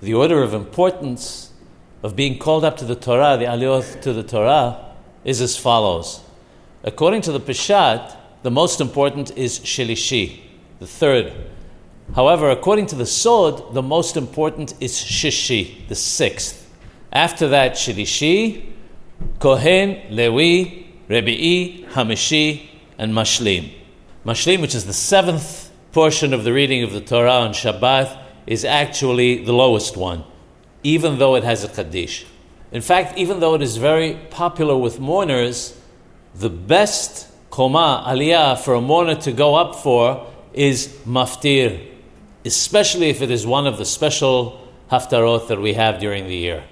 The order of importance of being called up to the Torah, the aliyot to the Torah, is as follows. According to the Peshat, the most important is Shilishi, the third. However, according to the Sod, the most important is Shishi, the sixth. After that, Shelishi, Kohen, Levi, Rebi'i, Hamishi, and Mashlim. Mashlim, which is the seventh portion of the reading of the Torah on Shabbat, is actually the lowest one, even though it has a Kaddish. In fact, even though it is very popular with mourners, the best koma aliyah for a mourner to go up for is maftir, especially if it is one of the special haftarot that we have during the year.